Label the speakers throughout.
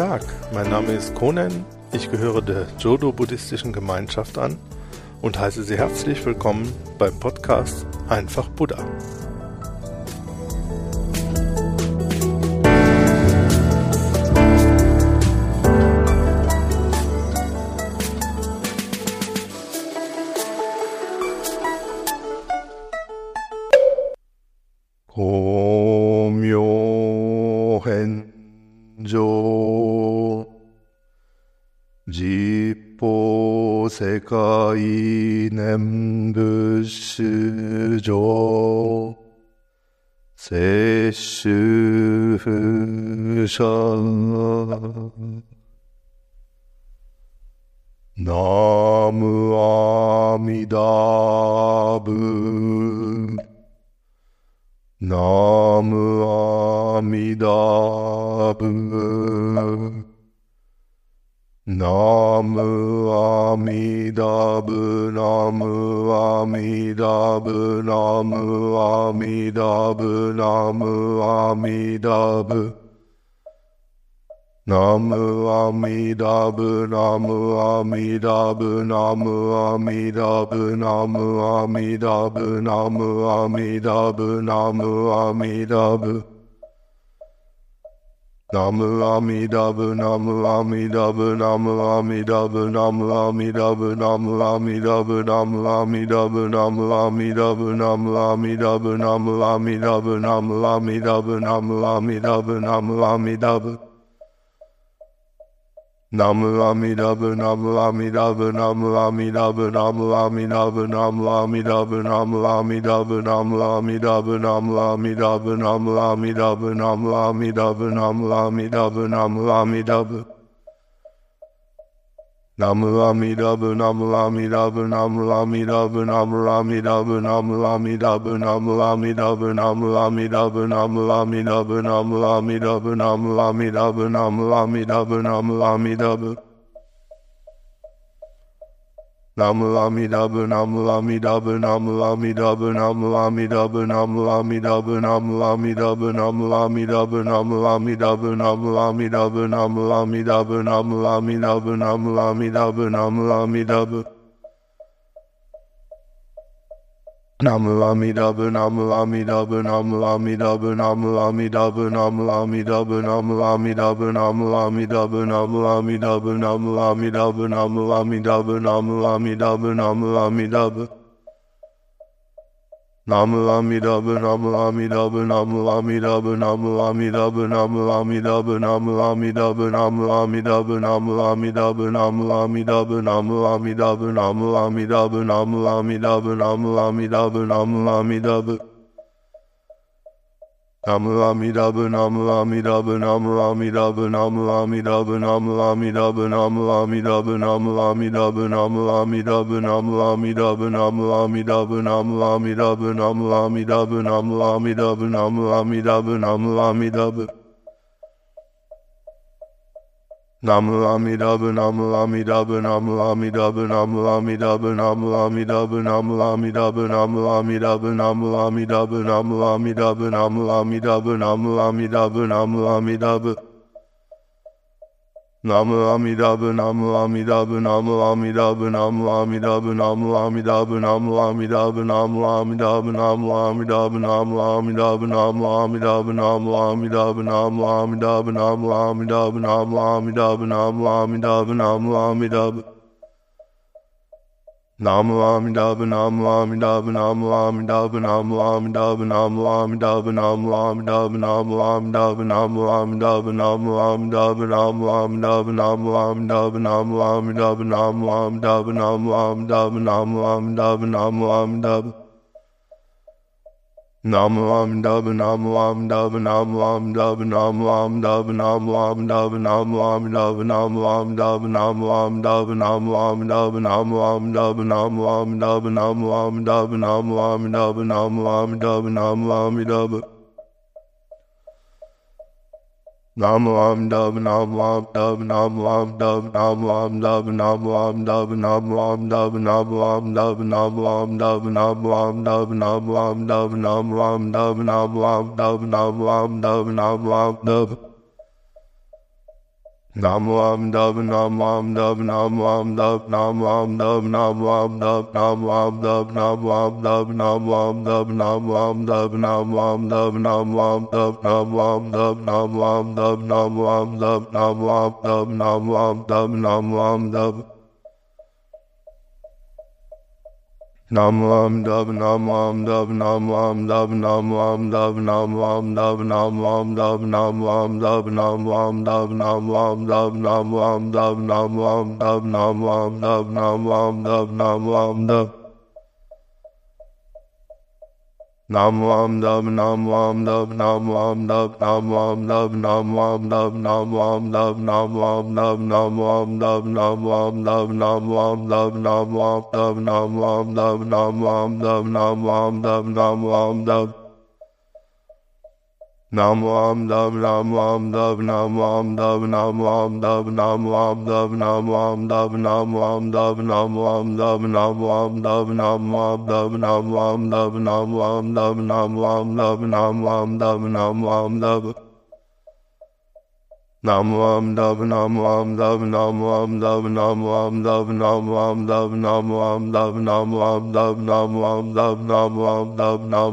Speaker 1: Tag, mein Name ist Konen, ich gehöre der Jodo-buddhistischen Gemeinschaft an und heiße Sie herzlich willkommen beim Podcast Einfach Buddha. Komyo 実法世界念仏主上摂取不者ナムアミダブ。ナムアミダブナムアミダブナムアミダブナムアミダブナムアミダブ Namu Amitabha Namu Amitabha Namu Amitabha Namu Amitabha Namu Amitabha Namu Amitabha Namu Amitabha Namu Amitabha Namu Amitabha Namu Amitabha Namu Amitabha Namu Amitabha Namu Amitabha Namu Amitabha Namu Amitabha Namu Amitabha Namu Amitabha Namu Amitabha Namu Amidaba Namu Namu Amidaba Namu Namu Amidaba Namu Amidaba Namu Amidaba Namu Amidaba Namu Amidaba Namu Amidaba Namu Amidaba Namu Nam Rami Dabu Nam Rami Dabu Nam Rami Dabu Nam Rami Dabu Nam Rami Dabu Nam Rami Dabu Nam Rami Dabu Nam Rami Dabu Nam Rami Dabu Nam Rami Dabu Nam Rami Dabu Nam Rami Dabu Nam Lami Dub Nam Lami Dub Nam Lami Dub Nam Lami Dub Nam Lami Dub Nam Lami Dub Nam Lami Dub Nam Lami Dub Nam Lami Dub Nam Lami Dub Nam Lami Dub Nam Lami Dub Nam Lami Dub Namu Amitabha Namu Amitabha Namu Amitabha Namu Amitabha Namu Amitabha Namu Amitabha Namu Amitabha Namu Amitabha Namu Amitabha Namu Amitabha Namu Amitabha Namu Amitabha Namu Amitabha Namu Amitabha Namu Amitabha Namu Amitabha Namu Amitabha Namu Amitabha Namu Amitabha Namu Amitabha Namu Amitabha Namu Amitabha Namu Amitabha Namu Amitabha Namu Amitabha Namu Amitabha ナムアミダブナムアミダブナムアミダブナムアミダブナムアミダブナムアミダブナムアミダブナムアミダブナムアミダブナムアミダブナムアミダブナムアミダブナムアミダブナムアミダブナムアミダブ Namu Amidaba Namu Amidaba Namu Amidaba Namu Amidaba Namu Amidaba Namu Amidaba Namu Amidaba Namu Amidaba Namu Amidaba Namu Amidaba Namu Amidaba Namu Amidaba Namu Amitabha Namu Amitabha Namu Amitabha Namu Amitabha Namu Amitabha Namu Amitabha Namu Amitabha Namu Amitabha Namu Amitabha Namu Amitabha Namu Amitabha Namu Amitabha Namu Amitabha Namu Amitabha Namu Amitabha Namu Amitabha Namu Amidaba Namu Amidaba Namu Amidaba Namu Amidaba Namu Amidaba Namu Amidaba Namu Amidaba Namu Amidaba Namu Amidaba Namu Amidaba Namu Amidaba Namu Amidaba Namu Amidaba Namu Amidaba Namu Amidaba Namu dub namu am dub namu am dub namu am dub namu am dub namu am dub namu am dub namu am dub namu am dub namu am dub namu am dub namu am dub namu am dub namu am dub namu am dub Namu am dub namu am dub namu am dub namu am dub namu am dub namu am dub namu am dub namu am dub namu am dub namu am dub namu am dub namu am dub namu am dub namu am dub Nam Ram Dub Nam Ram Dub Nam Ram Dub Nam Ram Dub Nam Ram Dub Nam Ram Dub Nam Ram Dub Nam Ram Dub Nam Ram Dub Nam Ram Dub Nam Ram Dub Nam Ram Dub Nam Dub Nam Dub Nam Dub Nam Dub Nam Dub Nam dub nam ram dub nam ram dub nam ram dub nam ram dub nam ram dub nam ram dub nam ram dub nam ram dub nam ram dub nam nam nam nam Nam nam ram dub nam ram dub nam ram dub nam ram dub nam ram dub nam ram dub nam ram dub nam ram dub nam ram dub nam ram dub nam ram dub nam ram dub nam ram dub nam ram dub Nam ram dub nam ram dub nam ram dub nam ram dub nam ram dub nam ram dub nam ram dub nam ram dub nam ram dub nam ram dub nam ram dub nam ram dub nam ram dub nam ram dub nam ram dub Nam ram dub nam ram dub nam dub nam dub nam dub nam dub nam dub nam dub nam dub nam dub nam dub nam dub nam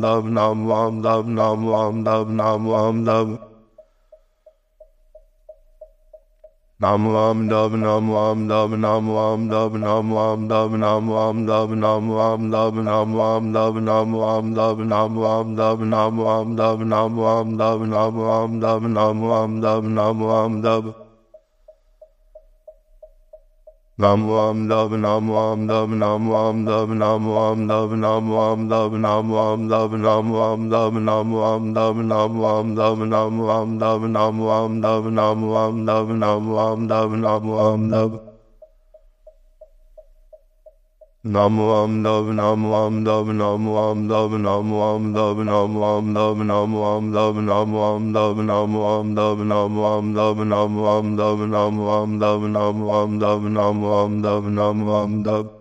Speaker 1: dub nam dub nam dub Nam dub nam ram dub nam ram dub nam ram dub nam ram dub nam ram dub nam ram dub nam ram dub nam ram dub nam ram dub nam ram dub nam ram dub nam ram dub nam ram dub Nam ram dub nam ram dub nam ram dub nam ram dub nam ram dub nam ram dub nam ram dub nam ram dub nam ram dub nam ram dub nam ram dub nam ram dub nam ram dub nam ram dub Nam ram dub nam ram dub nam ram dub nam ram dub nam ram dub nam ram dub nam ram dub nam ram dub nam ram dub nam ram dub nam ram dub nam ram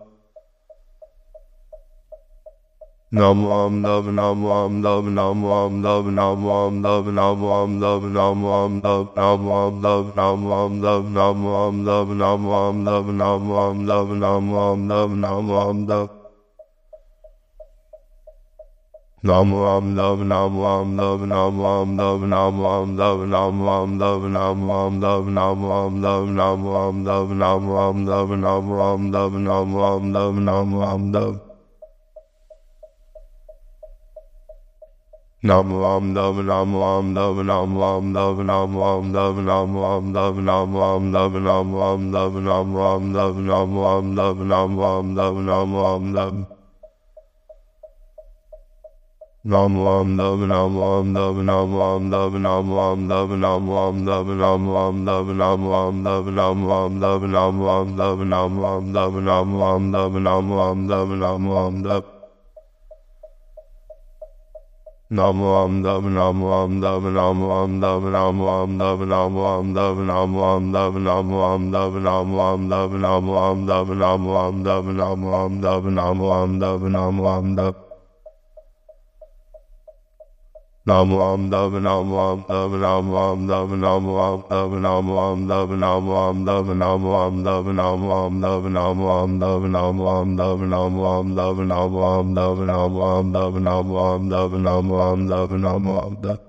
Speaker 1: nam ram dub nam ram dub nam ram dub nam ram dub nam ram dub nam ram dub nam ram dub nam ram dub nam ram dub nam ram dub nam ram dub nam ram dub Nam ram dub nam ram dub nam ram dub nam ram dub nam ram dub nam ram dub nam ram dub nam ram dub nam ram dub nam ram dub nam ram dub nam ram Nam ram dub nam ram dub nam ram dub nam ram dub nam ram dub nam ram dub nam ram dub nam ram dub nam ram dub nam ram dub nam ram dub Nam ram dub nam ram dub nam ram dub nam ram dub nam ram dub nam ram dub nam ram dub nam ram dub nam ram dub nam ram dub nam ram dub nam ram dub nam ram dub Nam ram nam nam ram nam nam ram nam nam ram dub nam ram dub nam ram dub nam ram dub nam ram dub nam ram dub nam ram dub Nam ram dub nam ram dub nam ram dub nam ram dub nam ram dub nam ram dub nam ram dub nam ram dub nam ram dub nam ram dub nam ram dub nam ram dub nam ram dub nam ram dub nam ram dub nam ram dub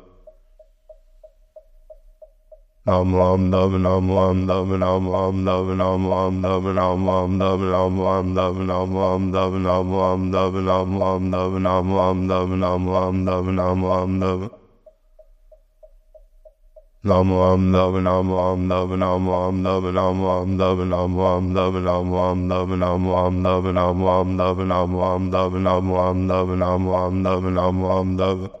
Speaker 1: Nam ram dub nam ram dub nam ram dub nam ram dub nam ram dub nam ram dub nam ram dub nam ram dub nam ram dub nam ram dub nam ram dub nam ram dub Nam ram dub nam ram dub nam ram dub nam ram dub nam ram dub nam ram dub nam ram dub nam ram dub nam ram dub nam ram dub nam ram dub nam ram dub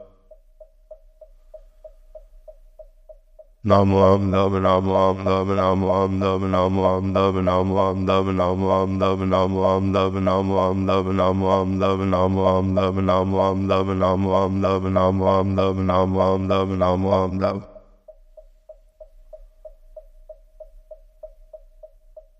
Speaker 1: Nam Ram Dav Nam Ram Dav Nam Ram Dav Nam Ram Dav Nam Ram Dav Nam Ram Dav Nam Ram Dav Nam Ram Dav Nam Ram Dav Nam Ram Dav Nam Ram Dav Nam Ram Dav Nam Ram Dav Nam Ram Dav Nam Ram Dav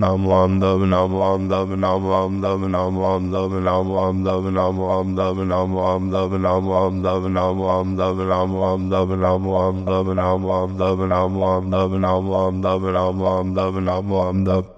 Speaker 1: Nam Ram Dav Nam Ram Dav Nam Ram Dav Nam Ram Dav Nam Ram Dav Nam Ram Dav Nam Ram Dav Nam Ram Dav Nam Ram Dav Nam Ram Dav Nam Ram Dav Nam Ram Dav Nam Ram Dav Nam Ram Dav Nam Ram Dav Nam Ram Dav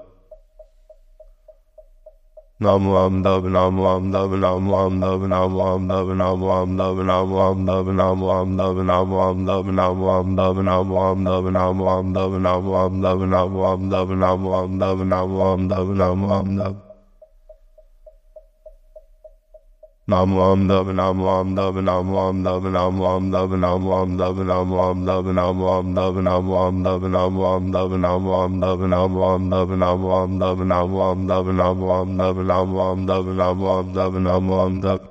Speaker 1: Nam lam dub nam lam dub nam lam dub nam lam dub nam lam dub nam lam dub nam lam dub nam lam dub nam lam dub nam lam dub nam lam dub nam lam dub nam lam dub nam lam dub nam lam dub nam lam dub Nam Ram Dav Nam Ram Dav Nam Ram Dav Nam Ram Dav Nam Ram Dav Nam Ram Dav Nam Ram Dav Nam Ram Dav Nam Ram Dav Nam Ram Dav Nam Ram Dav Nam Ram Dav Nam Ram Dav Nam Ram Dav Nam Ram Dav Nam Ram Dav Nam Ram Dav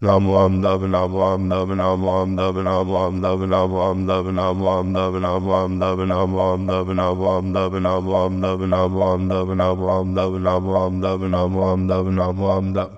Speaker 1: Nam Ram Dav Nam Ram Dav Nam Ram Dav Nam Ram Dav Nam Ram Dav Nam Ram Dav Nam Ram Dav Nam Ram Dav Nam Ram Dav Nam Ram Dav Nam Ram Dav Nam Ram Dav Nam Ram Dav Nam Ram Dav Nam Ram Nam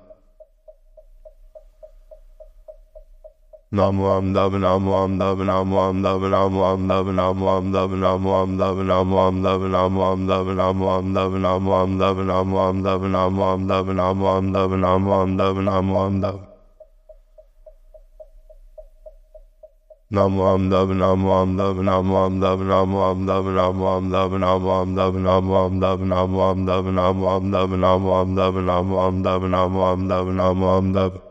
Speaker 1: Namu amda bin amu amda bin amu amda bin amu amda bin amu amda bin amu amda bin amu amda bin amu amda bin amu amda bin amu amda bin amu amda bin amu amda bin amu amda bin amu amda bin amu amda Namu amda bin amu amda bin amu amda bin amu amda bin amu amda bin amu amda bin amu amda bin amu amda bin amu amda bin amu amda bin amu amda bin amu amda bin amu amda bin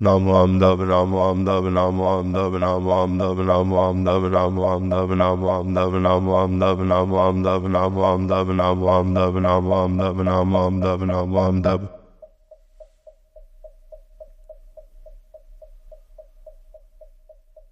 Speaker 1: Nam Dab Nam Dab Nam Dab Nam Dab Nam Dab Nam Dab Nam Dab Nam Dab Nam Dab Nam Dab Dab Dab Dab Dab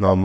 Speaker 1: Nam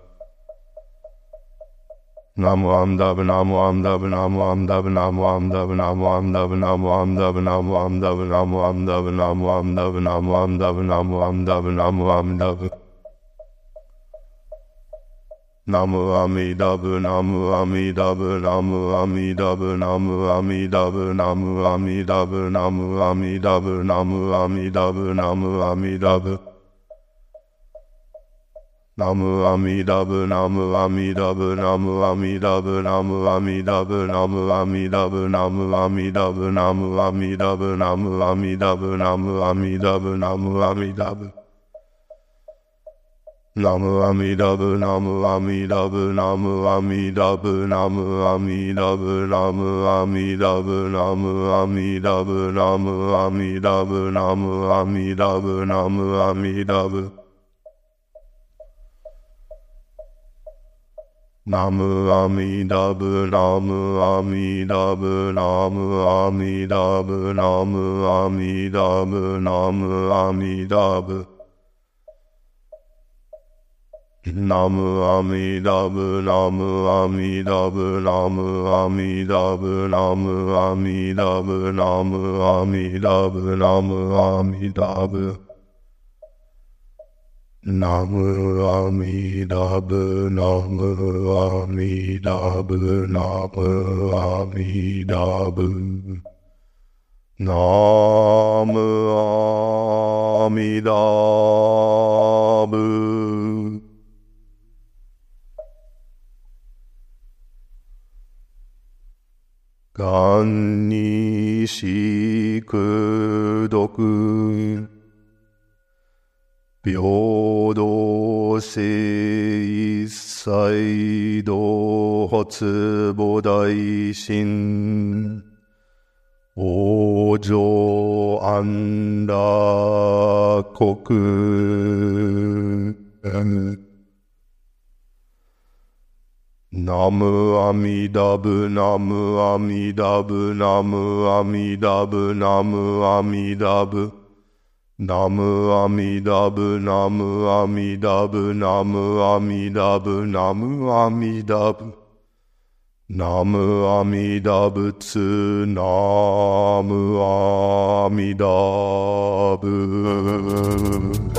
Speaker 1: Namu Amda Benamu Amda Benamu Amda Benamu Amda Benamu Amda Benamu Amda Benamu Amda Benamu Amda Benamu Amda Benamu Amda Benamu Amda Benamu Amda Namu Amida Benamu Amida Benamu Amida Benamu Amida Benamu Amida Benamu Amida Benamu Amida Benamu Amida Benamu ナムアミダブナムアミダブナムアミダブナムアミダブナムアミダブナムアミダブナムアミダブナムアミダブナムアミダブナムアミダブナムアミダブナムアミダブナムアミダブナムアミダブナムアミダブナムアミダブナムアミダブナムアミダブナムアミダブナムアミダブラムアミダブラムアミダブラムアミダブラムアミダブナムアミダブラムアミダブラムアミダブラムアミダブラムアミダブラムアミダブナムアミラブナムアミラブナムアミラブナムアミラブガンニシクドク性一切道発母大心往生安楽国ナムアミダブナムアミダブナムアミダブナムアミダブナムアミダブナムアミダブナムアミダブナムアミダブナムアミダブツナムアミダブ